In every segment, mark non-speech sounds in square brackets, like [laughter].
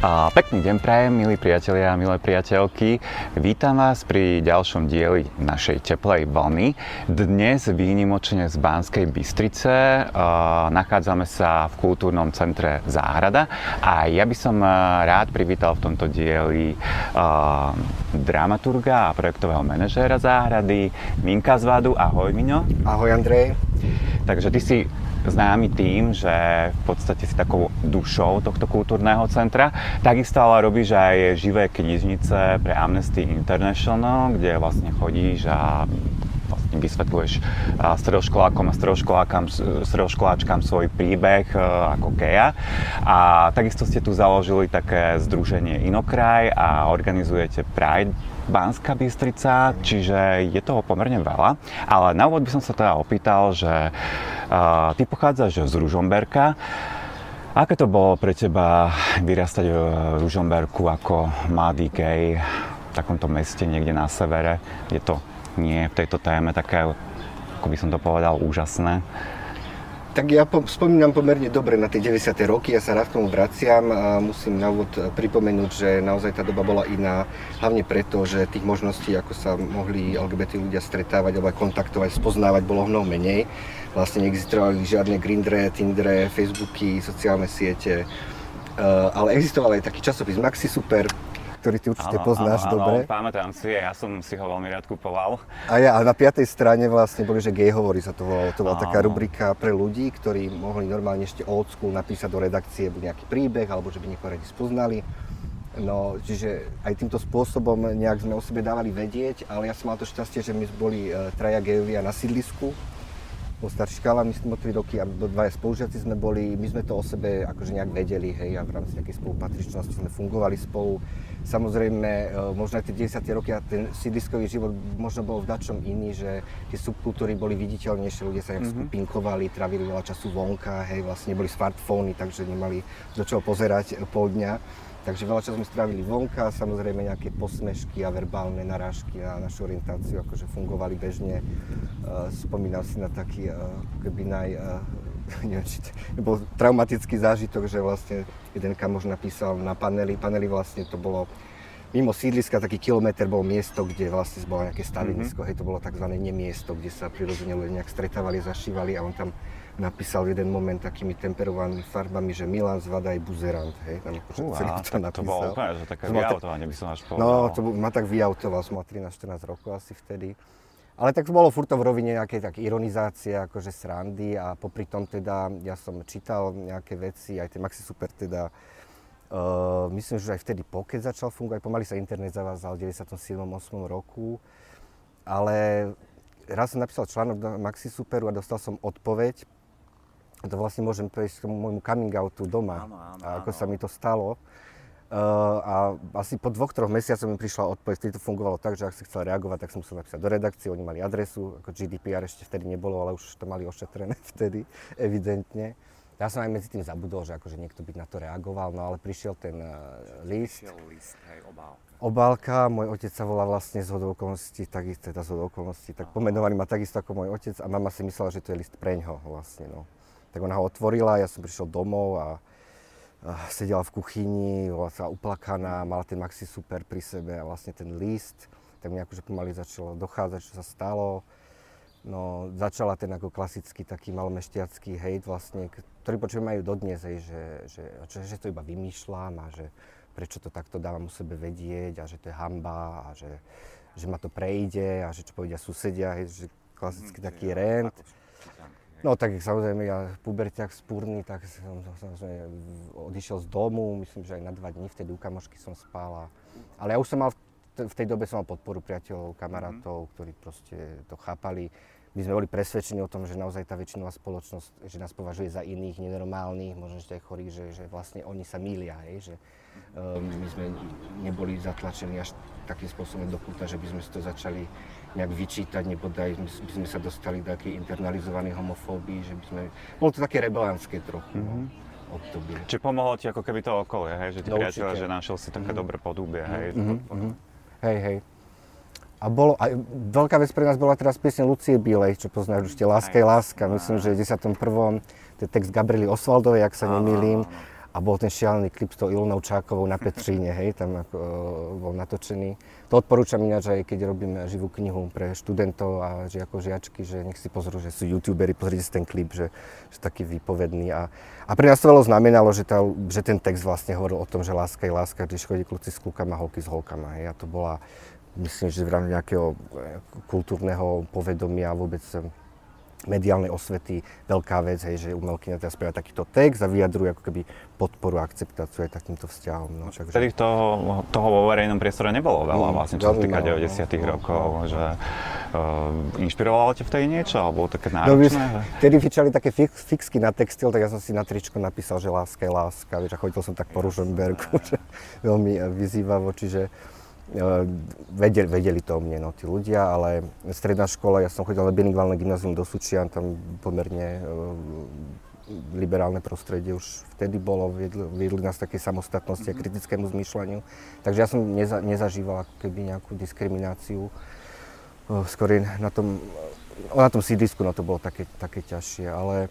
A pekný deň prajem, milí priatelia a milé priateľky. Vítam vás pri ďalšom dieli našej teplej vlny. Dnes výnimočne z Banskej Bystrice. Nachádzame sa v kultúrnom centre Záhrada a ja by som rád privítal v tomto dieli dramaturga a projektového manažéra Záhrady Minka Zvadu. Ahoj Miňo. Ahoj Andrej. Takže ty si známy tým, že v podstate si takou dušou tohto kultúrneho centra. Takisto ale robíš aj živé knižnice pre Amnesty International, kde vlastne chodíš a vlastne vysvetľuješ stredoškolákom a stredoškoláčkam svoj príbeh e, ako Keja. A takisto ste tu založili také združenie Inokraj a organizujete Pride Banská Bystrica, čiže je toho pomerne veľa. Ale na úvod by som sa teda opýtal, že ty pochádzaš z Ružomberka. Aké to bolo pre teba vyrastať v Ružomberku ako mladý gej v takomto meste niekde na severe? Je to nie v tejto téme také, ako by som to povedal, úžasné? Tak ja po, spomínam pomerne dobre na tie 90. roky, ja sa rád k tomu vraciam a musím na úvod pripomenúť, že naozaj tá doba bola iná, hlavne preto, že tých možností, ako sa mohli LGBT ľudia stretávať alebo aj kontaktovať, spoznávať, bolo mnoho menej. Vlastne neexistovali žiadne Grindre, Tindre, Facebooky, sociálne siete, ale existoval aj taký časopis Maxi Super, ktorý ty určite áno, poznáš áno, dobre. Áno, pamätám si, ja som si ho veľmi rád kupoval. A ja a na piatej strane vlastne boli, že gay hovorí sa to volalo. To bola áno. taká rubrika pre ľudí, ktorí mohli normálne ešte old school napísať do redakcie buď nejaký príbeh, alebo že by niekoho radi spoznali. No, čiže aj týmto spôsobom nejak sme o sebe dávali vedieť, ale ja som mal to šťastie, že my boli e, traja gejovia na sídlisku, bol starší škála, myslím o 3 roky a dvaja spolužiaci sme boli, my sme to o sebe akože nejak vedeli, hej, a v rámci nejakej spolupatričnosti sme fungovali spolu. Samozrejme, e, možno aj tie 10. roky a ten sídliskový život možno bol v dačom iný, že tie subkultúry boli viditeľnejšie, ľudia sa nejak mm-hmm. skupinkovali, trávili veľa času vonka, hej, vlastne boli smartfóny, takže nemali do čoho pozerať pol dňa. Takže veľa času sme strávili vonka, samozrejme nejaké posmešky a verbálne narážky na našu orientáciu akože fungovali bežne. Uh, spomínam si na taký keby naj, neviem, či to bol traumatický zážitok, že vlastne jeden kamož napísal na paneli, paneli vlastne to bolo mimo sídliska taký kilometr bol miesto, kde vlastne bolo nejaké stavenisko, mm-hmm. hej, to bolo tzv. nemiesto, kde sa prirodzene ľudia nejak stretávali, zašívali a on tam napísal v jeden moment takými temperovanými farbami, že Milan Zvada je buzerant, hej, tam akože Uá, celý to napísal. To bolo úplne, že také vyautovanie by som až povedal. No, to ma tak vyautoval, som mal 13-14 rokov asi vtedy. Ale tak bolo furt to v rovine nejakej tak ironizácie, akože srandy a popri tom teda ja som čítal nejaké veci, aj ten Maxi Super teda Uh, myslím, že aj vtedy Pocket začal fungovať, pomaly sa internet zavázal v 97. 8. roku, ale raz som napísal článok do Maxi Superu a dostal som odpoveď to vlastne môžem prejsť k môjmu coming outu doma, áno, áno, a ako áno. sa mi to stalo. Uh, a asi po dvoch, troch mesiacoch mi prišla odpoveď, vtedy to fungovalo tak, že ak si chcel reagovať, tak som musel napísať do redakcie, oni mali adresu, ako GDPR ešte vtedy nebolo, ale už to mali ošetrené [laughs] vtedy, evidentne. Ja som aj medzi tým zabudol, že akože niekto by na to reagoval, no ale prišiel ten uh, list. Prišiel list, hej, obálka. Obálka, môj otec sa volá vlastne z hodou okolností, takisto teda z hodou okolností, tak pomenovaný ma takisto ako môj otec a mama si myslela, že to je list preňho vlastne, no. Tak ona ho otvorila, ja som prišiel domov a sedela v kuchyni, bola sa uplakaná, mala ten maxi super pri sebe a vlastne ten list, tak mi akože pomaly začalo dochádzať, čo sa stalo. No, začala ten ako klasický taký malomešťacký hejt vlastne, ktorý počujem majú dodnes, hej, že, že, že, že to iba vymýšľam a že prečo to takto dávam u sebe vedieť a že to je hamba a že, že ma to prejde a že čo povedia susedia, hej, že klasický mm, taký rent. No tak samozrejme ja puberťak spúrny, tak som samozrejme odišiel z domu, myslím, že aj na dva dní, vtedy u kamošky som spal. Ale ja už som mal, v tej dobe som mal podporu priateľov, kamarátov, mm-hmm. ktorí proste to chápali. My sme boli presvedčení o tom, že naozaj tá väčšinová spoločnosť, že nás považuje za iných, nenormálnych, možno že aj chorých, že, že vlastne oni sa mília, hej, že um, my sme neboli zatlačení až takým spôsobom do kúta, že by sme si to začali nejak vyčítať, nebodaj by sme sa dostali do takej internalizovanej homofóbii, že by sme... Bolo to také rebelánske trochu. Mm-hmm. Obdobie. Čiže pomohlo ti ako keby to okolie, hej? že ty no, priateľa, že našiel si také mm-hmm. dobré podúbie, hej? Mm-hmm. Mm-hmm. Hej, hej. A bolo, a veľká vec pre nás bola teraz piesne Lucie Bilej, čo poznáš určite Láska je láska. Myslím, že v 11. to je text Gabriely Osvaldovej, ak sa nemýlim. a bol ten šialený klip s tou Ilonou Čákovou na Petríne, hej, tam ako, bol natočený. To odporúčam ináč aj keď robím živú knihu pre študentov a že ako žiačky, že nech si pozrú, že sú youtuberi, pozrite si ten klip, že, že taký výpovedný. A, a pre nás to veľa znamenalo, že, tá, že ten text vlastne hovoril o tom, že láska je láska, když chodí kluci s klukama, holky s holkama. Hej. A to bola, myslím, že v rámci nejakého eh, kultúrneho povedomia vôbec mediálnej osvety veľká vec, hej, že umelkyňa teda spravia takýto text a vyjadrujú ako keby podporu a akceptáciu aj takýmto vzťahom. No, takže... Vtedy toho, toho vo verejnom priestore nebolo veľa, mm, vlastne, čo sa týka 90 no, rokov, no, že uh, inšpirovalo ťa vtedy niečo, alebo také no, náročné? No, vtedy fičali také fix, fixky na textil, tak ja som si na tričko napísal, že láska je láska, vieš, a chodil som tak po Ružomberku, [laughs] že veľmi vyzývavo, čiže vedeli, vedeli to o mne no, tí ľudia, ale stredná škola, ja som chodil na bilingválne gymnázium do Sučian, tam pomerne uh, liberálne prostredie už vtedy bolo, viedli, viedli nás také samostatnosti a mhm. kritickému zmýšľaniu. Takže ja som neza, nezažíval ako keby nejakú diskrimináciu. Uh, skôr na tom, na tom sídlisku no, to bolo také, také ťažšie, ale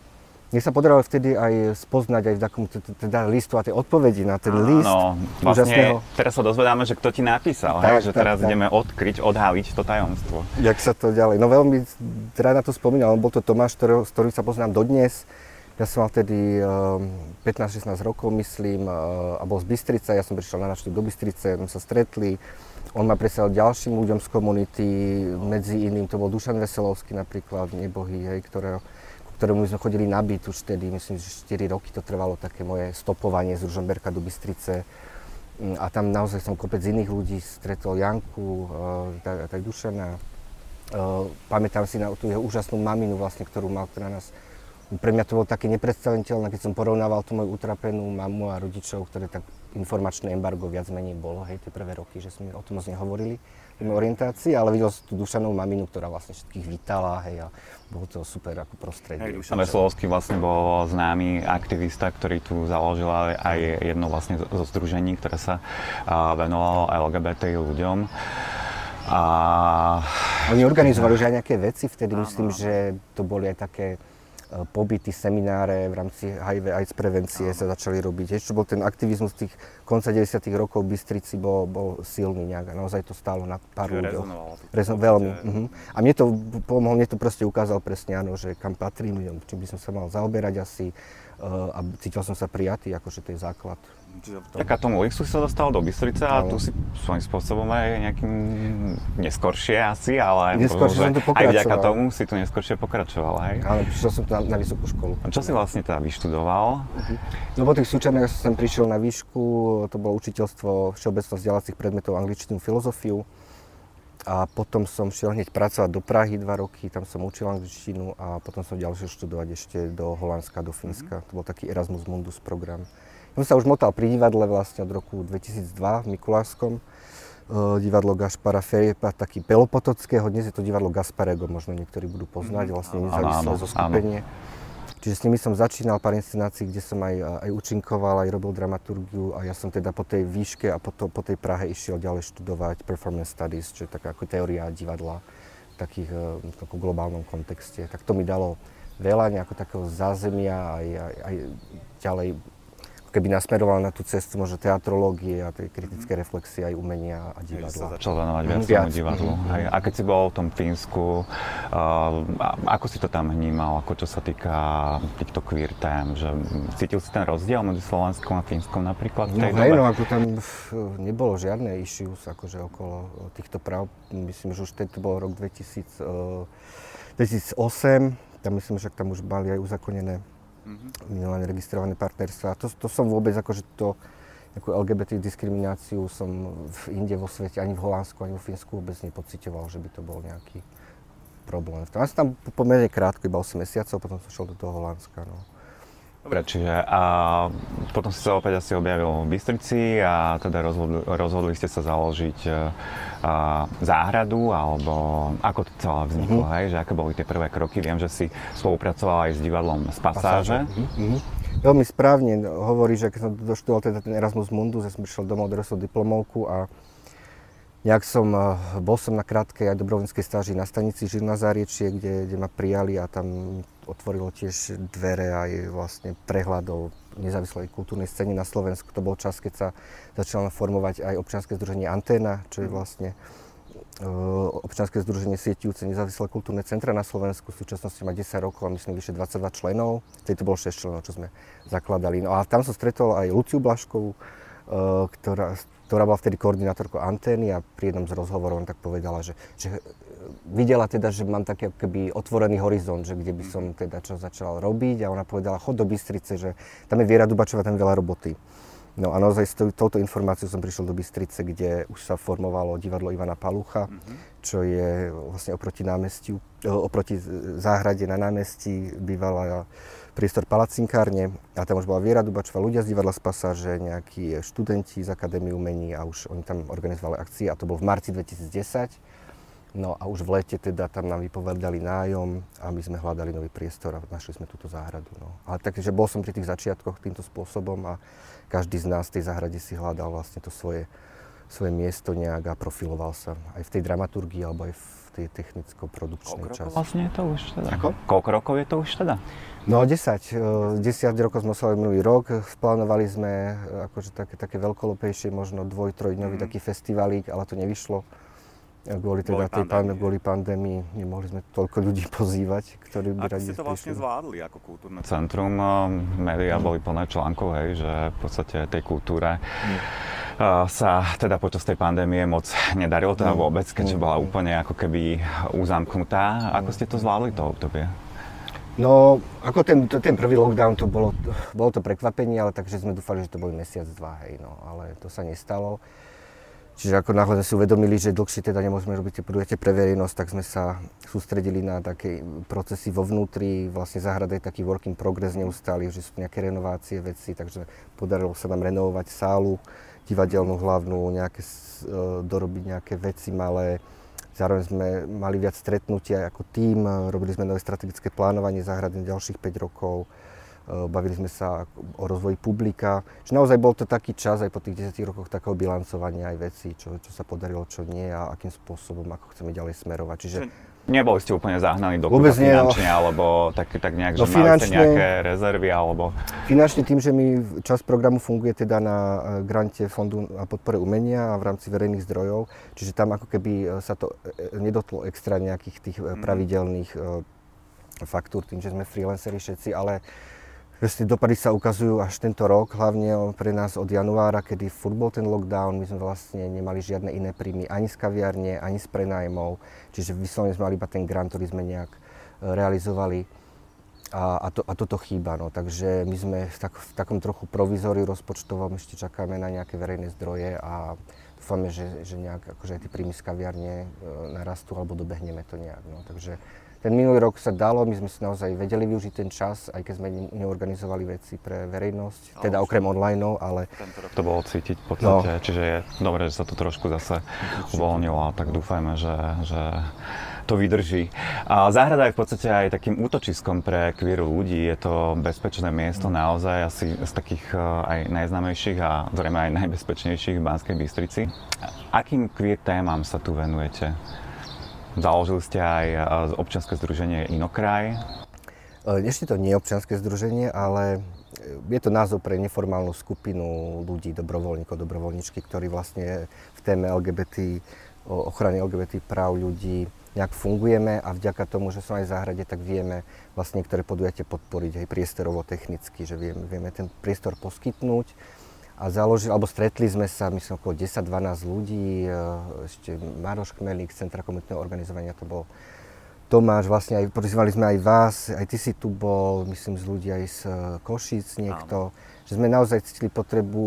mne sa podarilo vtedy aj spoznať aj v takom teda listu a tej odpovedi na ten list. No, vlastne teraz sa dozvedáme, že kto ti napísal, tak, hej, že tak, teraz tak. ideme odkryť, odhaliť to tajomstvo. Jak sa to ďalej, no veľmi rád na to spomínal, bol to Tomáš, ktorý, s ktorým sa poznám dodnes. Ja som mal vtedy uh, ehm, 15-16 rokov, myslím, a bol z Bystrice, ja som prišiel na návštevu do Bystrice, sme sa stretli. On ma presiel ďalším ľuďom z komunity, medzi iným to bol Dušan Veselovský napríklad, nebohý, hej, ktorého ktorému sme chodili na byt už vtedy, myslím, že 4 roky to trvalo, také moje stopovanie z Ružomberka do Bystrice. Mm, a tam naozaj som kopec iných ľudí stretol, Janku, eh, tak, tak Dušana. Eh, pamätám si na tú jeho úžasnú maminu, vlastne, ktorú mal, ktorá nás pre mňa to bolo také nepredstaviteľné, keď som porovnával tú moju utrapenú mamu a rodičov, ktoré tak informačné embargo viac menej bolo, hej, tie prvé roky, že sme o tom moc nehovorili orientácii, ale videl som tú Dušanovú maminu, ktorá vlastne všetkých vítala, hej, a bolo to super ako prostredie. Hej, Dušan Veslovský vlastne bol známy aktivista, ktorý tu založil aj jedno vlastne zo združení, ktoré sa venovalo LGBT ľuďom. A... Oni organizovali už aj nejaké veci, vtedy myslím, že to boli aj také pobyty, semináre v rámci HIV AIDS prevencie sa začali robiť. Ešte bol ten aktivizmus tých konca 90. rokov v Bystrici bol, bol silný nejak a naozaj to stálo na pár ľuďoch. Rezon, veľmi. Uh-huh. A mne to pomohlo, mne to proste ukázal presne, áno, že kam patrím, čím by som sa mal zaoberať asi a cítil som sa prijatý, akože to je základ Ďaká tomu Lixu si sa dostal do Bystrice a tu si svojím spôsobom aj nejakým neskoršie asi, ale neskôršie som to aj vďaka tomu si tu neskôršie pokračoval, hej? Áno, prišiel som tu na, na vysokú školu. A čo si vlastne teda vyštudoval? Uh-huh. No po tých súčasných som prišiel na výšku, to bolo učiteľstvo všeobecnosť vzdelávacích predmetov angličtinu, filozofiu. A potom som šiel hneď pracovať do Prahy dva roky, tam som učil angličtinu a potom som ďalšie študovať ešte do Holandska, do Fínska. Uh-huh. To bol taký Erasmus Mundus program som sa už motal pri divadle vlastne od roku 2002 v Mikulášskom. Uh, divadlo Gašpara Feriepa, taký Pelopotockého, dnes je to divadlo Gasparego, možno niektorí budú poznať, mhm. vlastne nezávislé zo skupenie. Čiže s nimi som začínal pár inscenácií, kde som aj, aj účinkoval, aj robil dramaturgiu a ja som teda po tej výške a po, to, po tej Prahe išiel ďalej študovať performance studies, čo je taká ako teória divadla v takých, v takom globálnom kontexte. Tak to mi dalo veľa nejakého takého zázemia aj, aj, aj ďalej keby nasmeroval na tú cestu možno teatrológie a tej kritické reflexie aj umenia a divadla. Sa začal venovať viac, viac. tomu divadlu. Mm-hmm. Hej. A keď si bol v tom Fínsku, uh, ako si to tam vnímal, ako čo sa týka týchto queer tém, že cítil si ten rozdiel medzi Slovenskom a Fínskom napríklad v tej no, dobe? Hej, no ako tam nebolo žiadne issues akože okolo týchto práv. Myslím, že už to bol rok 2000, uh, 2008, tam myslím, že tam už mali aj uzakonené mm-hmm. minulé registrované partnerstva. To, to som vôbec akože to, ako LGBT diskrimináciu som v inde vo svete, ani v Holandsku, ani vo Fínsku vôbec nepocitoval, že by to bol nejaký problém. Ja som tam pomerne krátko, iba 8 mesiacov, potom som šiel do toho Holandska. No. Dobre, čiže a potom si sa opäť asi objavil v Bystrici a teda rozhodli, rozhodli ste sa založiť a, a, záhradu, alebo ako to celé vzniklo, mm-hmm. hej, že aké boli tie prvé kroky? Viem, že si spolupracoval aj s divadlom z Pasáže. Mm-hmm. Veľmi správne hovorí, že keď som doštudoval teda ten Erasmus Mundus, že som prišiel domov, doresol diplomovku a nejak som, bol som na krátkej aj dobrovoľníckej stáži na stanici Žilna Záriečie, kde, kde ma prijali a tam otvorilo tiež dvere aj vlastne prehľadov nezávislej kultúrnej scéne na Slovensku. To bol čas, keď sa začalo formovať aj občianske združenie Anténa, čo je mhm. vlastne občianske združenie sieťujúce nezávislé kultúrne centra na Slovensku. V súčasnosti má 10 rokov a myslím vyše 22 členov. Vtedy to bolo 6 členov, čo sme zakladali. No a tam som stretol aj Luciu Blaškovú, ktorá, ktorá bola vtedy koordinátorkou antény a pri jednom z rozhovorov tak povedala, že, že videla teda, že mám taký keby otvorený horizont, že kde by som mhm. teda čo začal robiť a ona povedala, chod do Bystrice, že tam je Viera Dubačová, tam veľa roboty. No a naozaj s touto informáciou som prišiel do Bystrice, kde už sa formovalo divadlo Ivana Palucha, mm-hmm. čo je vlastne oproti námestiu, e, oproti záhrade na námestí bývala priestor palacinkárne a tam už bola Viera Dubačová, ľudia z divadla z pasáže, nejakí študenti z Akadémie umení a už oni tam organizovali akcie a to bol v marci 2010. No a už v lete teda tam nám vypovedali nájom a my sme hľadali nový priestor a našli sme túto záhradu. No. Ale takže bol som pri tých začiatkoch týmto spôsobom a každý z nás v tej záhrade si hľadal vlastne to svoje, svoje miesto nejak a profiloval sa aj v tej dramaturgii alebo aj v tej technicko-produkčnej časti. vlastne je to už teda? Ako? Koľko rokov je to už teda? No 10. 10 rokov sme oslavili minulý rok. Plánovali sme e, akože také, také veľkolopejšie, možno dvoj, trojdňový mm. taký festivalík, ale to nevyšlo. Kvôli, teda tej pandémii. kvôli pandémii nemohli sme toľko ľudí pozývať, ktorí by radi ste to vlastne zvládli ako kultúrne centrum? Média mm. boli plné článkov, hej, že v podstate tej kultúre mm. Sa teda počas tej pandémie moc nedarilo teda mm. vôbec, keďže mm. bola úplne ako keby uzamknutá. Ako ste to zvládli to obdobie? No, ako ten, ten prvý lockdown, to bolo, bolo to prekvapenie, ale takže sme dúfali, že to boli mesiac, dva, hej, no, ale to sa nestalo. Čiže ako náhle sme si uvedomili, že dlhšie teda nemôžeme robiť tie podujatia pre verejnosť, tak sme sa sústredili na také procesy vo vnútri, vlastne záhrada je taký work in progress neustály, že sú nejaké renovácie veci, takže podarilo sa nám renovovať sálu, divadelnú hlavnú, nejaké, e, dorobiť nejaké veci malé, Zároveň sme mali viac stretnutia ako tým, robili sme nové strategické plánovanie záhrady na ďalších 5 rokov, e, bavili sme sa o rozvoji publika. Čiže naozaj bol to taký čas aj po tých 10 rokoch takého bilancovania aj vecí, čo, čo sa podarilo, čo nie a akým spôsobom, ako chceme ďalej smerovať. Čiže neboli ste úplne zahnaní do Vôbec nie, no. finančne, no. alebo tak, tak nejak, no, že finančne, nejaké rezervy, alebo... Finančne tým, že mi časť programu funguje teda na e, grante Fondu na podpore umenia a v rámci verejných zdrojov, čiže tam ako keby e, sa to e, nedotlo extra nejakých tých mm. pravidelných faktúr, tým, že sme freelanceri všetci, ale Vlastne dopady sa ukazujú až tento rok, hlavne pre nás od januára, kedy furt bol ten lockdown, my sme vlastne nemali žiadne iné príjmy ani z kaviarne, ani z prenajmov, čiže vyslovene sme mali iba ten grant, ktorý sme nejak e, realizovali a, a, to, a toto chýba. No. Takže my sme v, tak, v takom trochu provizóriu rozpočtovom ešte čakáme na nejaké verejné zdroje a dúfame, že, že nejak akože aj tie príjmy z kaviarne e, narastú alebo dobehneme to nejak. No. Takže ten minulý rok sa dalo, my sme si naozaj vedeli využiť ten čas, aj keď sme neorganizovali veci pre verejnosť, ale teda okrem online, ale... Tento rok to bolo cítiť v podstate, no. čiže je dobré, že sa to trošku zase uvoľnilo a tak dúfajme, že, že to vydrží. A záhrada je v podstate aj takým útočiskom pre queer ľudí. Je to bezpečné miesto mm. naozaj, asi z takých eh, aj najznámejších a zrejme aj najbezpečnejších v Banskej Bystrici. Akým queer témam sa tu venujete? Založili ste aj e, občianske združenie Inokraj. E, ešte to nie je občianske združenie, ale je to názov pre neformálnu skupinu ľudí, dobrovoľníkov, dobrovoľničky, ktorí vlastne v téme LGBT, o ochrane LGBT práv ľudí nejak fungujeme a vďaka tomu, že som aj v záhrade, tak vieme vlastne niektoré podujatie podporiť aj priestorovo technicky, že vieme, vieme ten priestor poskytnúť a založil, alebo stretli sme sa, myslím, okolo 10-12 ľudí, e, ešte Maroš Chmelík z Centra komunitného organizovania, to bol Tomáš, vlastne aj, prizvali sme aj vás, aj ty si tu bol, myslím, z ľudí aj z e, Košíc niekto, Áno. že sme naozaj cítili potrebu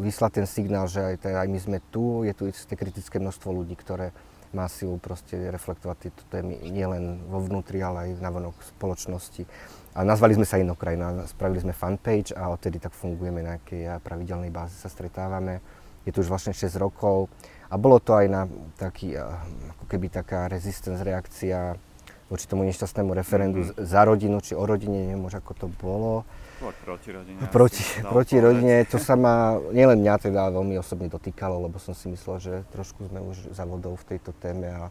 vyslať ten signál, že aj, teda aj my sme tu, je tu isté kritické množstvo ľudí, ktoré má silu proste reflektovať tieto témy nielen vo vnútri, ale aj na vonok spoločnosti. A nazvali sme sa Inokrajina, spravili sme fanpage a odtedy tak fungujeme na nejakej pravidelnej báze sa stretávame. Je to už vlastne 6 rokov a bolo to aj na taký, ako keby taká resistance reakcia voči tomu nešťastnému referendu mm-hmm. za rodinu, či o rodine, neviem už ako to bolo. Proti rodine. Proti, proti rodine, to sa ma, nielen mňa teda veľmi osobne dotýkalo, lebo som si myslel, že trošku sme už za vodou v tejto téme a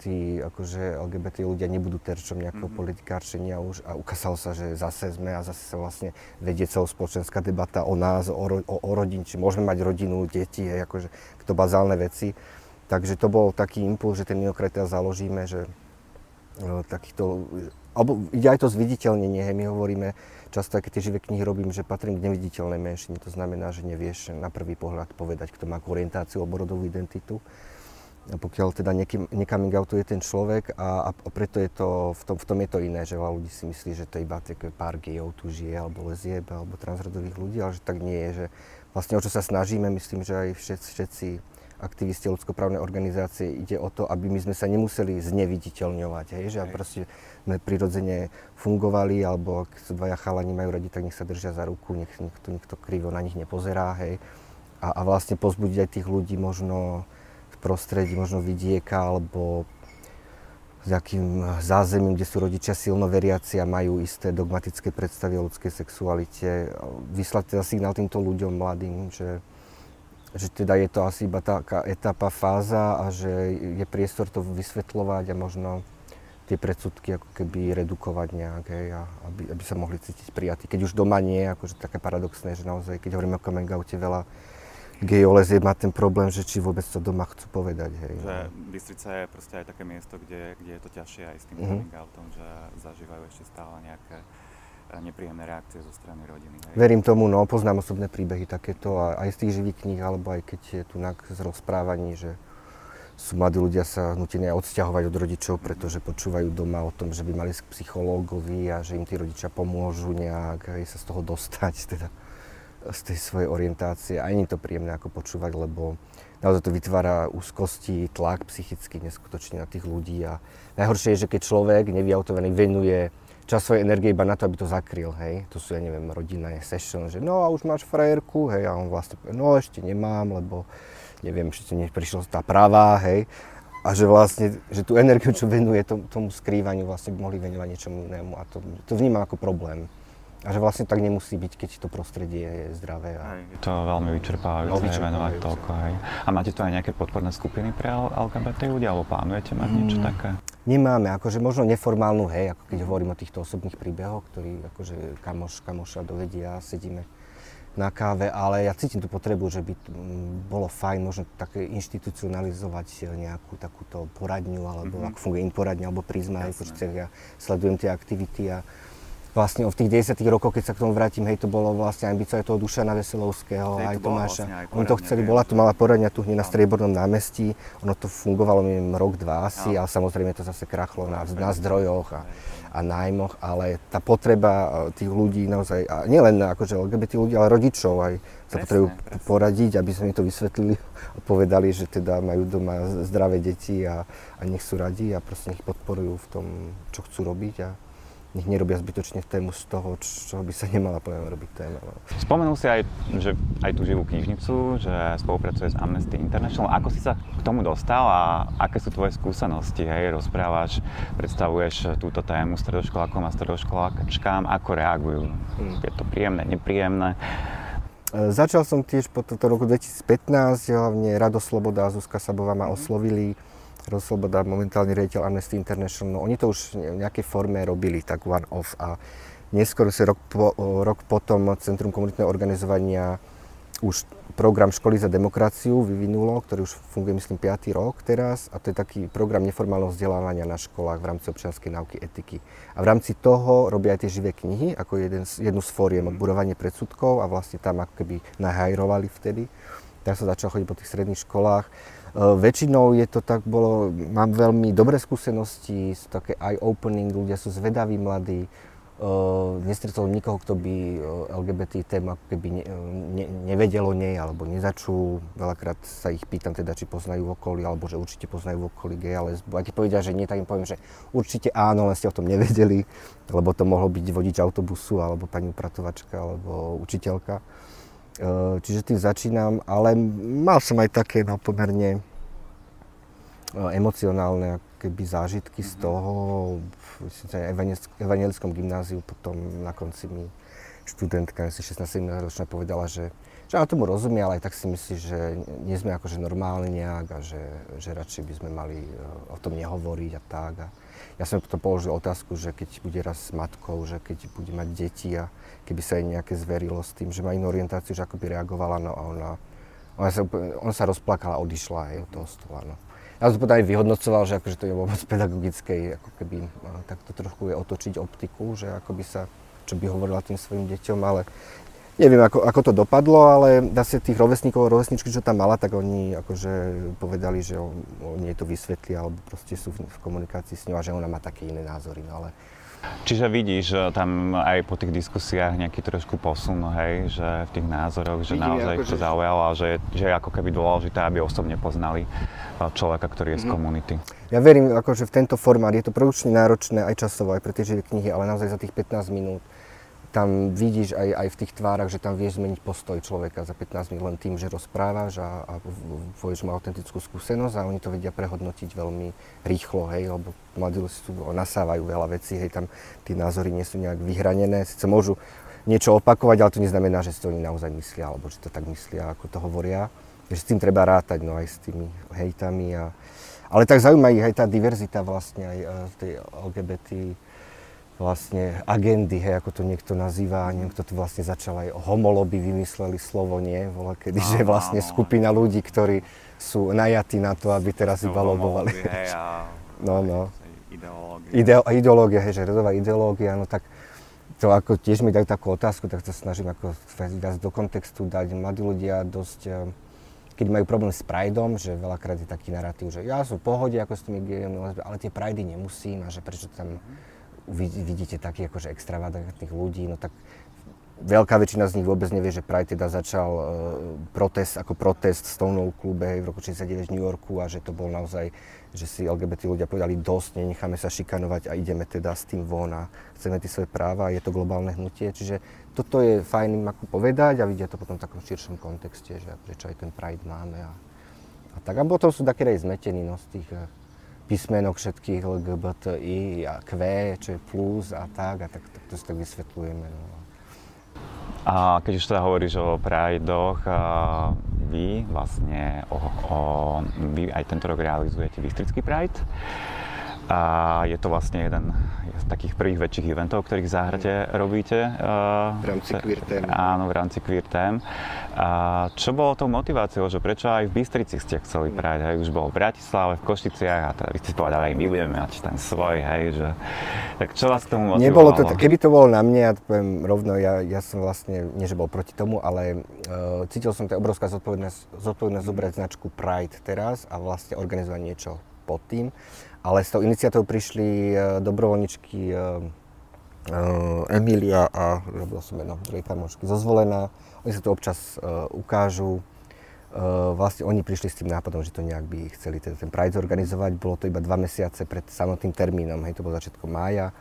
tí akože LGBT ľudia nebudú terčom nejakého mm-hmm. politikárčenia už a ukázalo sa, že zase sme a zase sa vlastne vedie celospoločenská debata o nás, o, ro, o, o rodin, či môžeme mať rodinu, deti, hej, akože to bazálne veci. Takže to bol taký impuls, že ten neokretel založíme, že takýchto, alebo ide aj to zviditeľnenie, my hovoríme, často aj keď tie živé knihy robím, že patrím k neviditeľnej menšine, to znamená, že nevieš na prvý pohľad povedať, kto má orientáciu alebo rodovú identitu. Pokiaľ teda necoming outuje ten človek a, a preto je to, v tom, v tom je to iné, že veľa ľudí si myslí, že to iba také pár gejov tu žije, alebo lezieb, alebo transrodových ľudí, ale že tak nie je, že vlastne o čo sa snažíme, myslím, že aj všetci, všetci aktivisti ľudskoprávnej organizácie ide o to, aby my sme sa nemuseli zneviditeľňovať, hej, že proste sme prirodzene fungovali, alebo ak dvaja chalani majú radi, tak nech sa držia za ruku, nech nikto, nikto krivo na nich nepozerá, hej. A, a vlastne pozbudiť aj tých ľudí možno prostredí, možno vidieka alebo s akým zázemím, kde sú rodičia silno veriaci a majú isté dogmatické predstavy o ľudskej sexualite. Vyslať teda signál týmto ľuďom mladým, že, že teda je to asi iba taká etapa, fáza a že je priestor to vysvetľovať a možno tie predsudky ako keby redukovať nejak, hej, a aby, aby sa mohli cítiť prijatí. Keď už doma nie, akože také paradoxné, že naozaj, keď hovoríme o coming oute, veľa geolezie má ten problém, že či vôbec to doma chcú povedať. Hej, že. Bystrica je proste aj také miesto, kde, kde je to ťažšie aj s tým mm-hmm. coming outom, že zažívajú ešte stále nejaké nepríjemné reakcie zo strany rodiny. Hej. Verím tomu, no, poznám osobné príbehy takéto aj z tých živých kníh, alebo aj keď je tu z rozprávaní, že sú mladí ľudia sa nutení odsťahovať od rodičov, pretože počúvajú doma o tom, že by mali k psychológovi a že im tí rodičia pomôžu nejak aj sa z toho dostať. [laughs] Teda z tej svojej orientácie a nie je to príjemné ako počúvať, lebo naozaj to vytvára úzkosti, tlak psychicky neskutočne na tých ľudí a najhoršie je, že keď človek nevyautovený venuje čas svojej energie iba na to, aby to zakryl, hej. To sú, ja neviem, rodinné session, že no a už máš frajerku, hej, a on vlastne no ešte nemám, lebo neviem, ešte neprišla tá pravá, hej. A že vlastne, že tú energiu, čo venuje tomu, tomu skrývaniu, vlastne by mohli venovať niečomu inému a to, to vnímam ako problém. A že vlastne tak nemusí byť, keď to prostredie je zdravé. A... Je to veľmi vyčerpávajúce, no, venovať toľko. Hej. A máte tu aj nejaké podporné skupiny pre LGBT ľudia, alebo plánujete mať mm. niečo také? Nemáme, akože možno neformálnu, hej, ako keď hovorím o týchto osobných príbehoch, ktorí akože kamoš, kamoša dovedia, sedíme na káve, ale ja cítim tú potrebu, že by bolo fajn možno také inštitucionalizovať nejakú takúto poradňu, alebo mm-hmm. ako funguje in poradňa, alebo prízma, ja sledujem tie aktivity a vlastne v tých 10 rokoch, keď sa k tomu vrátim, hej, to bolo vlastne ambícia aj toho Dušana Veselovského, aj Tomáša. Vlastne aj Oni to chceli, bola tu malá poradňa tu hneď na Striebornom námestí, ono to fungovalo, neviem, rok, dva asi, ale samozrejme to zase krachlo na, na zdrojoch a, a nájmoch, ale tá potreba e, tých ľudí naozaj, a nielen akože LGBT ľudí, ale rodičov aj sa potrebujú poradiť, aby sme im to vysvetlili a povedali, že teda majú doma zdravé deti a, a nech sú radi a proste nech podporujú v tom, čo chcú robiť. A, nech nerobia zbytočne tému z toho, čo by sa nemala poviem robiť téma. No. Spomenul si aj, že aj tú živú knižnicu, že spolupracuje s Amnesty International. Ako si sa k tomu dostal a aké sú tvoje skúsenosti? Hej, rozprávaš, predstavuješ túto tému stredoškolákom a stredoškoláčkám, ako reagujú? Hmm. Je to príjemné, nepríjemné? E, začal som tiež po toto roku 2015, hlavne Rado Sloboda a Zuzka Sabová ma oslovili Sloboda, momentálny riaditeľ Amnesty International, oni to už v nejakej forme robili, tak one-off a neskôr sa rok, po, rok potom Centrum komunitného organizovania už program Školy za demokraciu vyvinulo, ktorý už funguje myslím 5. rok teraz a to je taký program neformálneho vzdelávania na školách v rámci občianskej náuky etiky. A v rámci toho robia aj tie živé knihy ako jeden z, jednu z fóriem odburovanie predsudkov a vlastne tam ako keby nahajrovali vtedy. Tak sa začal chodiť po tých stredných školách väčšinou je to tak, bolo, mám veľmi dobré skúsenosti, sú také eye-opening, ľudia sú zvedaví mladí. Uh, nestretol nikoho, kto by eh, LGBT tému ako keby ne, ne, nevedel o nej alebo nezačul. Veľakrát sa ich pýtam teda, či poznajú v okolí, alebo že určite poznajú v okolí gay a. A keď povedia, že nie, tak im poviem, že určite áno, len ste o tom nevedeli, lebo to mohlo byť vodič autobusu, alebo pani upratovačka, alebo učiteľka. Eh, čiže tým začínam, ale mal som aj také no, pomerne eh, emocionálne keby zážitky z mhm. toho. V evangelickom gymnáziu potom na konci mi študentka, asi 16-17 ročná, povedala, že, že že na tomu rozumie, ale aj tak si myslí, že nie sme akože normálni nejak a že, že radšej by sme mali eh, o tom nehovoriť a tak. A ja som potom položil otázku, že keď bude raz s matkou, že keď bude mať deti a keby sa jej nejaké zverilo s tým, že má inú orientáciu, že ako by reagovala, no a ona, ona, sa, ona sa rozplakala a odišla aj od toho stola. No. Ja som to potom aj vyhodnocoval, že akože to je vôbec pedagogickej, ako keby no, takto trošku je otočiť optiku, že ako by sa, čo by hovorila tým svojim deťom, ale Neviem, ako, ako to dopadlo, ale zase tých rovesníkov, rovesničky, čo tam mala, tak oni akože povedali, že oni jej to vysvetlia, alebo proste sú v, v komunikácii s ňou a že ona má také iné názory. No ale Čiže vidíš tam aj po tých diskusiách nejaký trošku posun, hej, že v tých názoroch, že Vidím, naozaj ich to že... zaujalo a že, že je ako keby dôležité, aby osobne poznali človeka, ktorý je z mhm. komunity. Ja verím, akože v tento formát je to produkčne náročné aj časovo, aj pre tie živé knihy, ale naozaj za tých 15 minút tam vidíš aj, aj v tých tvárach, že tam vieš zmeniť postoj človeka za 15 minút len tým, že rozprávaš a, a povieš mu autentickú skúsenosť a oni to vedia prehodnotiť veľmi rýchlo, hej, lebo mladí ľudia nasávajú veľa vecí, hej, tam tie názory nie sú nejak vyhranené, sice môžu niečo opakovať, ale to neznamená, že si to oni naozaj myslia, alebo že to tak myslia, ako to hovoria. Že s tým treba rátať, no aj s tými hejtami. A... Ale tak zaujíma ich aj tá diverzita vlastne, aj e, tej LGBT vlastne agendy, hej, ako to niekto nazýva, niekto to vlastne začal aj homoloby, vymysleli slovo, nie, vola kedy, že vlastne skupina ľudí, ktorí sú najatí na to, aby teraz iba lobovali. Hej, a no, no. Ideológia. Ideo, ideológia, hej, že rodová ideológia, no tak to ako tiež mi dajú takú otázku, tak sa snažím ako viac do kontextu dať. Mladí ľudia dosť, eh, keď majú problém s Prideom, že veľakrát je taký narratív, že ja som v pohode ako s tými gejmi, ale tie Pridey nemusím a že prečo tam mm-hmm vidíte takých akože extravagantných ľudí, no tak veľká väčšina z nich vôbec nevie, že Pride teda začal uh, protest ako protest v Stonewall klube v roku 69 v New Yorku a že to bol naozaj, že si LGBT ľudia povedali dosť, nenecháme sa šikanovať a ideme teda s tým von a chceme tie svoje práva, je to globálne hnutie, čiže toto je fajn im ako povedať a vidia to potom v takom širšom kontexte, že prečo aj ten Pride máme a, a tak. A potom sú také aj zmetení no, z tých uh, písmenok všetkých LGBTI a Q, čo je plus a tak, a tak, tak to si tak vysvetľujeme. No. A keď už teda hovoríš o Prideoch, vy vlastne o, o, vy aj tento rok realizujete Bystrický Pride. A je to vlastne jeden z takých prvých väčších eventov, ktorých v záhrade robíte. V rámci Queer Time. Áno, v rámci Queer Time. A čo bolo tou motiváciou, že prečo aj v Bystrici ste chceli prať? Hej, už bol v Bratislave, v Košticiach a teda vy ste povedali, aj my budeme mať ten svoj, hej, že... Tak čo vás k tomu motivovalo? Nebolo to, keby to bolo na mne, ja to poviem rovno, ja, ja som vlastne, nie že bol proti tomu, ale uh, cítil som to obrovská zodpovednosť, zodpovednosť zobrať značku Pride teraz a vlastne organizovať niečo pod tým. Ale s tou iniciatívou prišli uh, dobrovoľničky uh, Emília a, robil som meno druhej kamošky, zozvolená. Oni sa tu občas ukážu. Vlastne oni prišli s tým nápadom, že to nejak by chceli teda ten Pride zorganizovať. Bolo to iba dva mesiace pred samotným termínom, hej, to bolo začiatkom mája.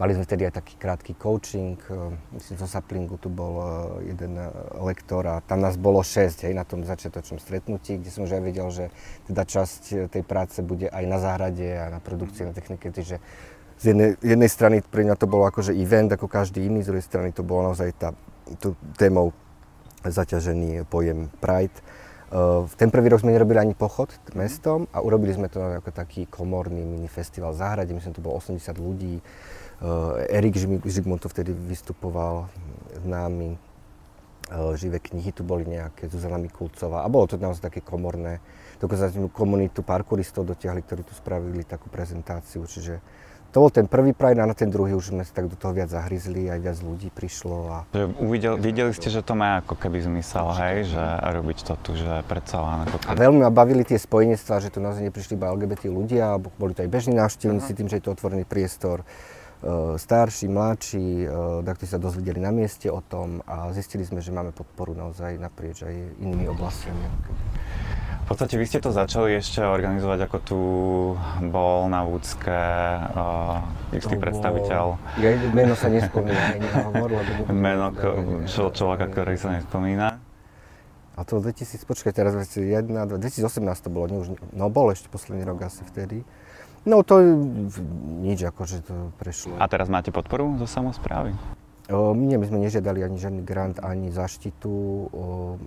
Mali sme vtedy aj taký krátky coaching, uh, myslím, zo Saplingu tu bol uh, jeden uh, lektor a tam nás bolo šesť, hej, na tom začiatočnom stretnutí, kde som už aj vedel, že teda časť tej práce bude aj na záhrade a na produkcii, na technike, takže z jednej, jednej strany pre mňa to bolo akože event ako každý iný, z druhej strany to bolo naozaj tá, tú témou zaťažený pojem Pride. Uh, ten prvý rok sme nerobili ani pochod mestom a urobili sme to ako taký komorný mini festival v záhrade, myslím, to bolo 80 ľudí. Uh, Erik Žigmuntov vtedy vystupoval známy. Uh, živé knihy tu boli nejaké, Zuzana Mikulcová a bolo to naozaj také komorné. Dokonca komunitu parkouristov dotiahli, ktorí tu spravili takú prezentáciu, čiže to bol ten prvý Pride a na ten druhý už sme sa tak do toho viac zahryzli, aj viac ľudí prišlo. A... Že uvidel, videli ste, že to má ako keby zmysel, hej, že robiť to tu, že predsa len ako keby... A veľmi ma bavili tie spojenectvá, že tu naozaj neprišli iba LGBT ľudia, boli to aj bežní návštevníci, uh-huh. tým, že je to otvorený priestor starší, mladší, e, ktorí sa dozvedeli na mieste o tom a zistili sme, že máme podporu naozaj naprieč aj inými oblastiami. V podstate vy ste to začali ešte organizovať, ako tu bol na Vúcke uh, istý to predstaviteľ. Ja, meno sa nespomína, nehovor, lebo... [laughs] Meno čo, človeka, ktorý sa nespomína. A to 2000, počkaj, teraz 2001, 2018 to bolo, nie už, no bol ešte posledný rok asi vtedy. No to nič, akože to prešlo. A teraz máte podporu zo samozprávy? O, nie, my sme nežiadali ani žiadny grant, ani zaštitu. O,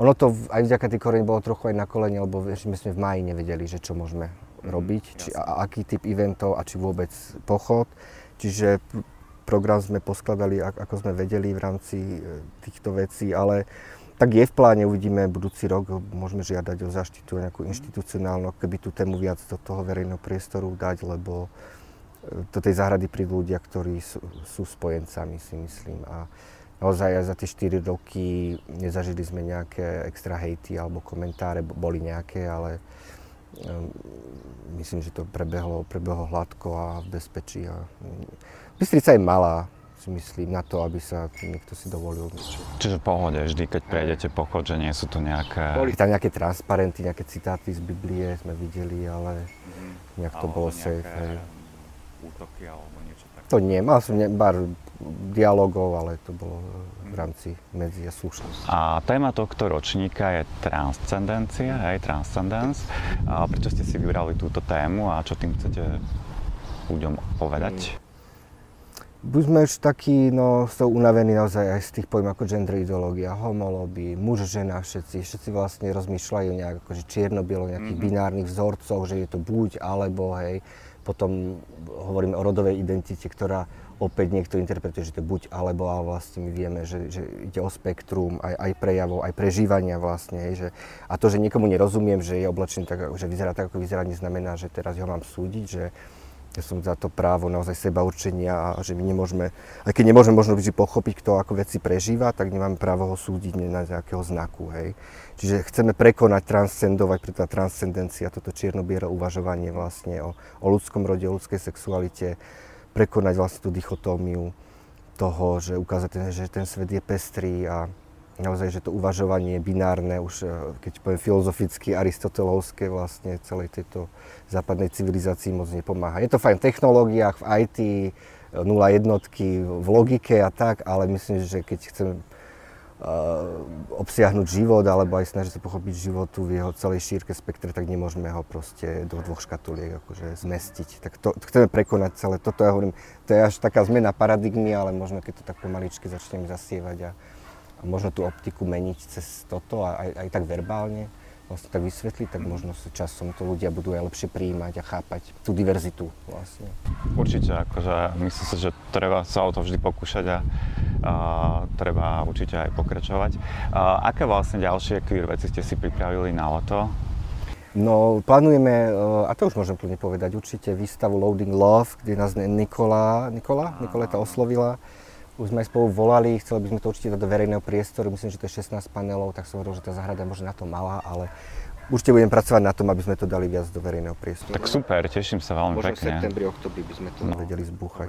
ono to aj vďaka tej korene bolo trochu aj na kolene, lebo my sme v máji nevedeli, že čo môžeme mm, robiť, či, a, aký typ eventov a či vôbec pochod. Čiže program sme poskladali, ako sme vedeli v rámci e, týchto vecí, ale tak je v pláne, uvidíme budúci rok, môžeme žiadať o zaštitu nejakú inštitucionálnu, keby tú tému viac do toho verejného priestoru dať, lebo do tej záhrady prídu ľudia, ktorí sú, sú spojencami, si myslím. A naozaj aj za tie 4 roky nezažili sme nejaké extra hejty alebo komentáre, boli nejaké, ale myslím, že to prebehlo, prebehlo hladko a v bezpečí. A, um, Bystrica je malá, si myslím, na to, aby sa niekto si dovolil niečo. Čiže v pohode, vždy, keď prejdete pochod, že nie sú tu nejaké... Boli tam nejaké transparenty, nejaké citáty z Biblie sme videli, ale nejak to bolo safe. Hej útoky alebo niečo také? To nie, mal som ne, bar dialogov, ale to bolo v rámci medzi a slušnosť. A téma tohto ročníka je transcendencia, hej, transcendence. A prečo ste si vybrali túto tému a čo tým chcete ľuďom povedať? Hmm. Buď sme už takí, no, sú unavení naozaj aj z tých pojem ako gender ideológia, homolóby, muž, žena, všetci, všetci vlastne rozmýšľajú nejak akože čierno-bielo, nejakých mm-hmm. binárnych vzorcov, že je to buď, alebo, hej, potom hovoríme o rodovej identite, ktorá opäť niekto interpretuje, že to je buď alebo, ale vlastne my vieme, že, že ide o spektrum aj, aj prejavov, aj prežívania vlastne. Že, a to, že niekomu nerozumiem, že je oblečený tak, že vyzerá tak, ako vyzerá, neznamená, že teraz ho mám súdiť, že, ja som za to právo naozaj seba určenia a že my nemôžeme, aj keď nemôžeme možno vždy pochopiť, kto ako veci prežíva, tak nemáme právo ho súdiť na nejakého znaku, hej. Čiže chceme prekonať, transcendovať, preto tá transcendencia, toto čierno-biele uvažovanie vlastne o, o ľudskom rode, o ľudskej sexualite, prekonať vlastne tú dichotómiu toho, že ukázať, že ten svet je pestrý a naozaj, že to uvažovanie binárne, už e, keď poviem filozoficky, aristotelovské vlastne celej tejto západnej civilizácii moc nepomáha. Je to fajn v technológiách, v IT, e, nula jednotky, v logike a tak, ale myslím, že keď chcem uh, obsiahnuť život alebo aj snažiť sa pochopiť životu v jeho celej šírke spektre, tak nemôžeme ho proste do dvoch škatuliek akože zmestiť. Tak to, to chceme prekonať celé. Toto ja hovorím, to je až taká zmena paradigmy, ale možno keď to tak pomaličky začneme zasievať a a možno tú optiku meniť cez toto a aj, aj tak verbálne vlastne tak vysvetliť, tak možno sa časom to ľudia budú aj lepšie prijímať a chápať tú diverzitu vlastne. Určite, akože myslím si, že treba sa o to vždy pokúšať a, a treba určite aj pokračovať. A, aké vlastne ďalšie queer veci ste si pripravili na leto? No, plánujeme, a to už môžem plne povedať, určite výstavu Loading Love, kde nás Nikola, Nikola, Nikoleta oslovila už sme aj spolu volali, chceli by sme to určite dať do verejného priestoru, myslím, že to je 16 panelov, tak som hovoril, že tá záhrada možno na to malá, ale určite budem pracovať na tom, aby sme to dali viac do verejného priestoru. Tak super, teším sa veľmi možno pekne. v septembri, oktobri by sme to no. vedeli zbúchať.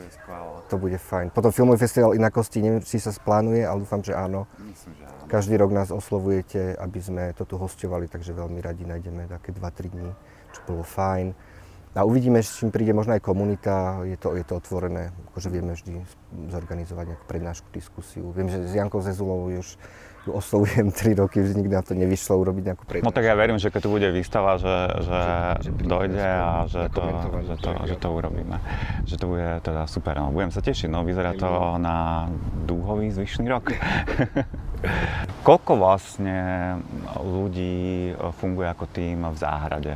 To bude fajn. Potom filmový festival inakosti, neviem, či sa splánuje, ale dúfam, že áno. Myslím, že áno. Každý rok nás oslovujete, aby sme to tu hostovali, takže veľmi radi nájdeme také 2-3 dní, čo bolo fajn. A uvidíme, s čím príde možno aj komunita, je to, je to otvorené, akože vieme vždy zorganizovať nejakú prednášku, diskusiu. Viem, že s Jankou Zezulovou už ju oslovujem [laughs] 3 roky, že nikdy na to nevyšlo urobiť nejakú prednášku. No tak ja verím, že keď tu bude výstava, že, že, že, že dojde a že to, že, to, že to urobíme. Že to bude teda super. No, budem sa tešiť, no vyzerá to na dúhový zvyšný rok. [laughs] Koľko vlastne ľudí funguje ako tým v záhrade?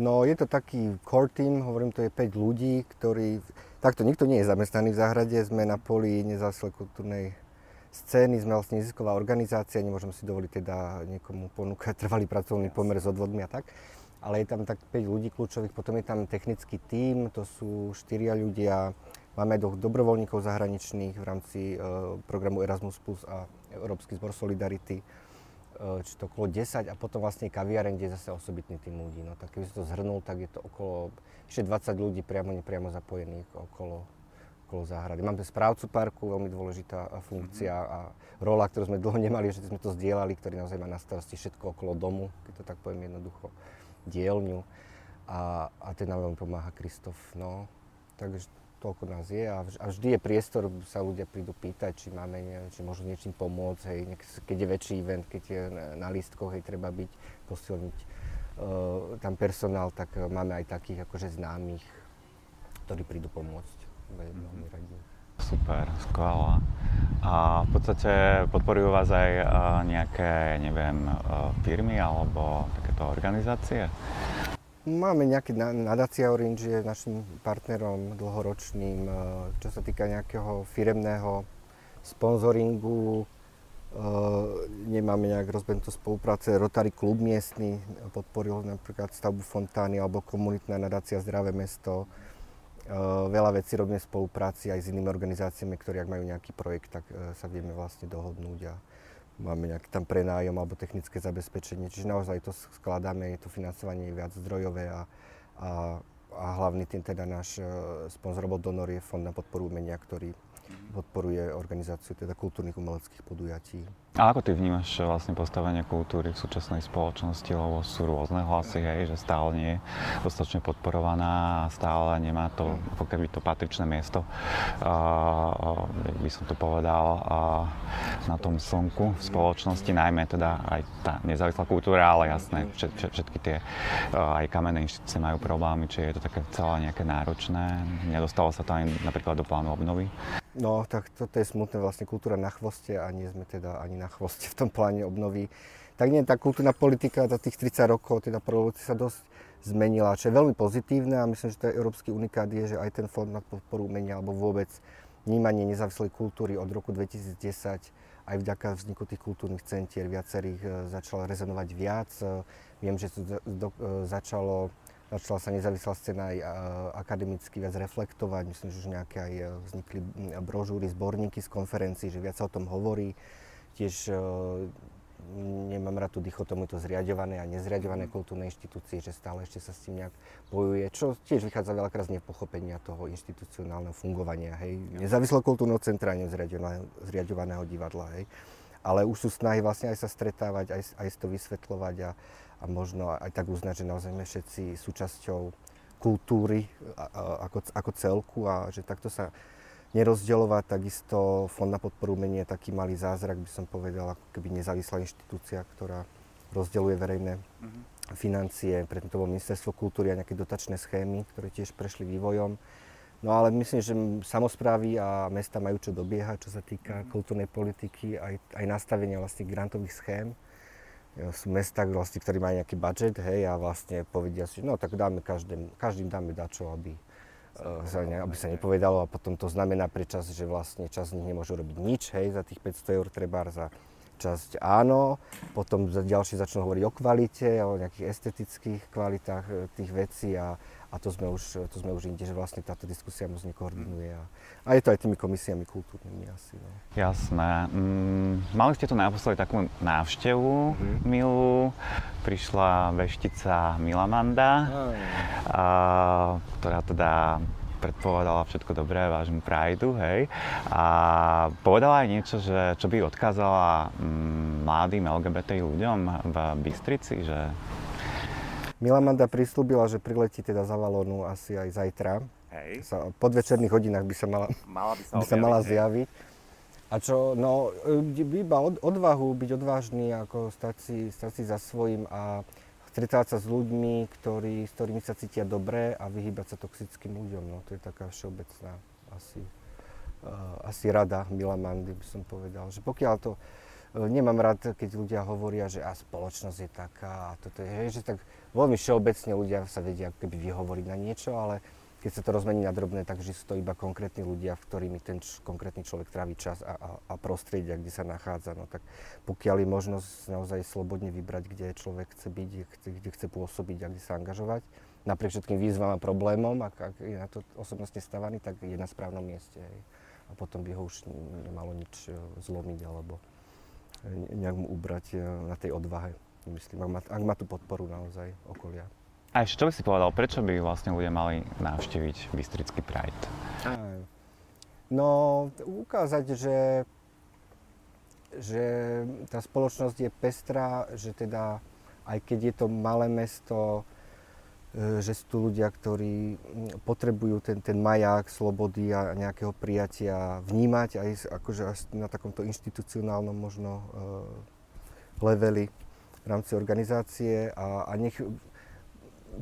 No je to taký core team, hovorím, to je 5 ľudí, ktorí... Takto, nikto nie je zamestnaný v záhrade, sme na poli nezávislej kultúrnej scény, sme vlastne nezisková organizácia, nemôžeme si dovoliť teda niekomu ponúkať trvalý pracovný pomer s odvodmi a tak. Ale je tam tak 5 ľudí kľúčových, potom je tam technický tím, to sú 4 ľudia, máme aj dobrovoľníkov zahraničných v rámci uh, programu Erasmus Plus a Európsky zbor Solidarity E, či to okolo 10 a potom vlastne kaviareň, kde je zase osobitný tým ľudí. No tak keby si to zhrnul, tak je to okolo ešte 20 ľudí priamo, nepriamo zapojených okolo, okolo záhrady. Máme správcu parku, veľmi dôležitá funkcia mm-hmm. a rola, ktorú sme dlho nemali, že sme to zdieľali, ktorý naozaj má na starosti všetko okolo domu, keď to tak poviem jednoducho, dielňu. A, a ten nám veľmi pomáha Kristof. No. Takže toľko nás je a, vždy je priestor, sa ľudia prídu pýtať, či máme, neviem, či môžu niečím pomôcť, hej, keď je väčší event, keď je na, na lístkoch, hej, treba byť, posilniť uh, tam personál, tak máme aj takých akože známych, ktorí prídu pomôcť. Veľmi mm-hmm. radi. Super, skvelá. A v podstate podporujú vás aj nejaké, neviem, firmy alebo takéto organizácie? Máme nejaký nadácia Orange je našim partnerom dlhoročným, čo sa týka nejakého firemného sponzoringu. Nemáme nejak rozbenutú spolupráce. Rotary klub miestny podporil napríklad stavbu fontány alebo komunitná nadácia Zdravé mesto Eh, veľa vecí robíme v spolupráci aj s inými organizáciami, ktorí ak majú nejaký projekt, tak sa vieme vlastne dohodnúť a máme nejaký tam prenájom alebo technické zabezpečenie. Čiže naozaj to skladáme, to financovanie viac zdrojové a, a, a hlavný tým teda náš eh, sponzor alebo donor je Fond na podporu umenia, ktorý. Podporuje organizáciu teda kultúrnych umeleckých podujatí. A ako ty vnímaš vlastne postavenie kultúry v súčasnej spoločnosti, lebo sú rôzne hlasy, hej, že stále nie je dostatočne podporovaná a stále nemá to, ako keby to patričné miesto, uh, by som to povedal, uh, na tom slnku v spoločnosti, najmä teda aj tá nezávislá kultúra, ale jasné, všetky tie uh, aj kamenné inštitúcie majú problémy, či je to také celé nejaké náročné, nedostalo sa to ani napríklad do plánu obnovy. No, tak toto je smutné, vlastne kultúra na chvoste a nie sme teda ani na chvoste v tom pláne obnovy. Tak nie, tá kultúrna politika za tých 30 rokov, teda po sa dosť zmenila, čo je veľmi pozitívne a myslím, že to je európsky unikát je, že aj ten fond na podporu umenia alebo vôbec vnímanie nezávislej kultúry od roku 2010 aj vďaka vzniku tých kultúrnych centier viacerých e, začal rezonovať viac. E, viem, že to e, začalo začala sa nezávislá scéna aj akademicky viac reflektovať. Myslím, že už nejaké aj e, vznikli brožúry, zborníky z konferencií, že viac sa o tom hovorí. Tiež e, nemám rád tú dichotomu to zriadované a nezriadované mhm. kultúrne inštitúcie, že stále ešte sa s tým nejak bojuje, čo tiež vychádza veľakrát z nepochopenia toho inštitucionálneho fungovania, hej. Nezávislého kultúrneho centra, nezriadovaného zriadovaného divadla, hej. Ale už sú snahy vlastne aj sa stretávať, aj, aj to vysvetľovať a, a možno aj tak uznať, že naozaj sme všetci súčasťou kultúry ako, ako celku a že takto sa nerozdeľovať. Takisto Fond na podporu umenia je taký malý zázrak, by som povedal, ako keby nezávislá inštitúcia, ktorá rozdeľuje verejné mm-hmm. financie. Preto to bolo ministerstvo kultúry a nejaké dotačné schémy, ktoré tiež prešli vývojom. No ale myslím, že samozprávy a mesta majú čo dobiehať, čo sa týka mm-hmm. kultúrnej politiky, aj, aj nastavenia vlastne grantových schém sú mesta, vlastne, ktorí majú nejaký budget, hej, a vlastne povedia si, no tak dáme každým, každým dáme dačo, aby, uh, sa ne, aby sa nepovedalo a potom to znamená pre čas, že vlastne čas z nich nemôžu robiť nič, hej, za tých 500 eur treba za časť áno, potom ďalší začnú hovoriť o kvalite, o nejakých estetických kvalitách e, tých vecí a, a to sme už, to sme už inde, že vlastne táto diskusia moc nekoordinuje. A, a je to aj tými komisiami kultúrnymi asi. No. Jasné. Mm, mali ste tu naposledy takú návštevu mm-hmm. milú. Prišla veštica Milamanda, a, ktorá teda predpovedala všetko dobré vášmu Prideu, hej. A povedala aj niečo, že, čo by odkázala mm, mladým LGBT ľuďom v Bystrici, že Milamanda prislúbila, že priletí teda za Valónu asi aj zajtra. Hej. Sa, po večerných hodinách by sa mala, mala, by sa, by sa mala zjaviť. A čo, no, iba od, odvahu, byť odvážny, ako stať si, stať si za svojím a stretávať sa s ľuďmi, ktorí, s ktorými sa cítia dobre a vyhýbať sa toxickým ľuďom. No, to je taká všeobecná asi, uh, asi rada Milamandy, by som povedal. Že pokiaľ to, uh, nemám rád, keď ľudia hovoria, že a spoločnosť je taká a toto je, že tak veľmi všeobecne ľudia sa vedia keby vyhovoriť na niečo, ale keď sa to rozmení na drobné, takže sú to iba konkrétni ľudia, v ktorými ten č- konkrétny človek trávi čas a, a, a prostredia, kde sa nachádza. No tak pokiaľ je možnosť naozaj slobodne vybrať, kde človek chce byť, kde chce, kde chce pôsobiť a kde sa angažovať, napriek všetkým výzvam a problémom, ak, ak je na to osobnostne stavaný, tak je na správnom mieste. Hej. A potom by ho už nemalo nič e, zlomiť alebo e, nejak mu ubrať e, na tej odvahe myslím, ak má, ak má tú podporu naozaj okolia. A ešte čo by si povedal, prečo by vlastne ľudia mali navštíviť Bystrický Pride? No, ukázať, že, že tá spoločnosť je pestrá, že teda aj keď je to malé mesto, e, že sú tu ľudia, ktorí potrebujú ten, ten maják slobody a nejakého prijatia vnímať aj akože až na takomto inštitucionálnom možno uh, leveli v rámci organizácie a, a nech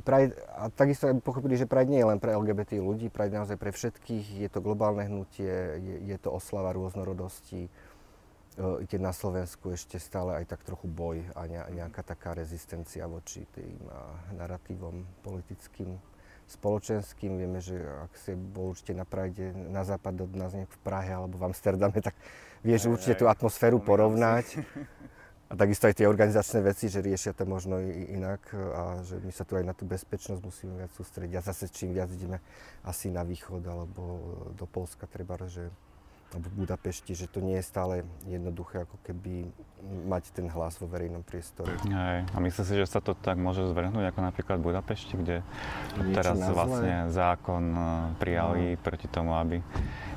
Pride, a takisto aj pochopili, že Pride nie je len pre LGBT ľudí, Pride naozaj pre všetkých, je to globálne hnutie, je, je to oslava rôznorodosti, keď na Slovensku ešte stále aj tak trochu boj a nejaká taká rezistencia voči tým narratívom politickým, spoločenským. Vieme, že ak si bol určite na Pride na západ od nás v Prahe alebo v Amsterdame, tak vieš určite tú atmosféru porovnať. [laughs] A takisto aj tie organizačné veci, že riešia to možno inak a že my sa tu aj na tú bezpečnosť musíme viac sústrediť. A zase čím viac ideme asi na východ alebo do Polska, treba, že alebo v Budapešti, že to nie je stále jednoduché ako keby mať ten hlas vo verejnom priestore. Hej. A myslíš si, že sa to tak môže zvrhnúť ako napríklad v Budapešti, kde Niečo teraz vlastne zákon eh, prijali no. proti tomu, aby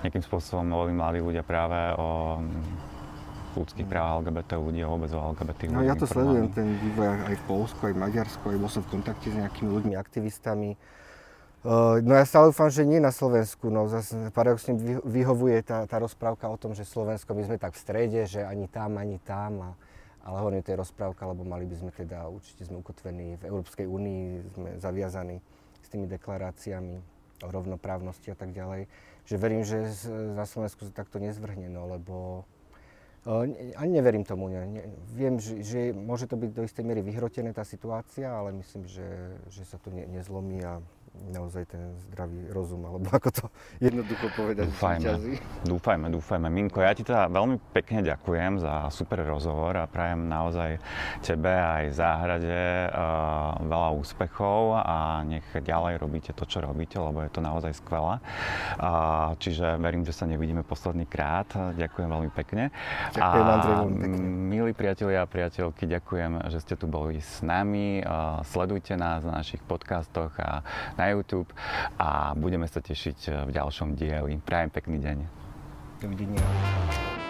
nejakým spôsobom boli mladí ľudia práve o ľudských práv LGBT ľudí a vôbec o LGBT. No ja to sledujem, ten vývoj aj v Polsku, aj v Maďarsku, aj bol som v kontakte s nejakými ľuďmi, aktivistami. Uh, no ja stále dúfam, že nie na Slovensku. No zase paradoxne vyhovuje tá, tá rozprávka o tom, že Slovensko my sme tak v strede, že ani tam, ani tam. A, ale hovorím, to je rozprávka, lebo mali by sme teda, určite sme ukotvení v Európskej únii, sme zaviazaní s tými deklaráciami o rovnoprávnosti a tak ďalej. Že verím, že na Slovensku sa takto nezvrhne, no lebo ani neverím tomu. Ne. Viem, že, že môže to byť do istej miery vyhrotené tá situácia, ale myslím, že, že sa to ne, nezlomí a naozaj ten zdravý rozum, alebo ako to [laughs] jednoducho povedať. Dúfajme, dúfajme, dúfajme. Minko, ja ti teda veľmi pekne ďakujem za super rozhovor a prajem naozaj tebe aj záhrade uh, veľa úspechov a nech ďalej robíte to, čo robíte, lebo je to naozaj skvelé. Uh, čiže verím, že sa nevidíme posledný krát. Ďakujem veľmi pekne. Ďakujem, a, Andrej, veľmi pekne. Milí priatelia a priateľky, ďakujem, že ste tu boli s nami. Uh, sledujte nás na našich podcastoch a na YouTube a budeme sa tešiť v ďalšom dieli. Prajem pekný deň. Dovidenia.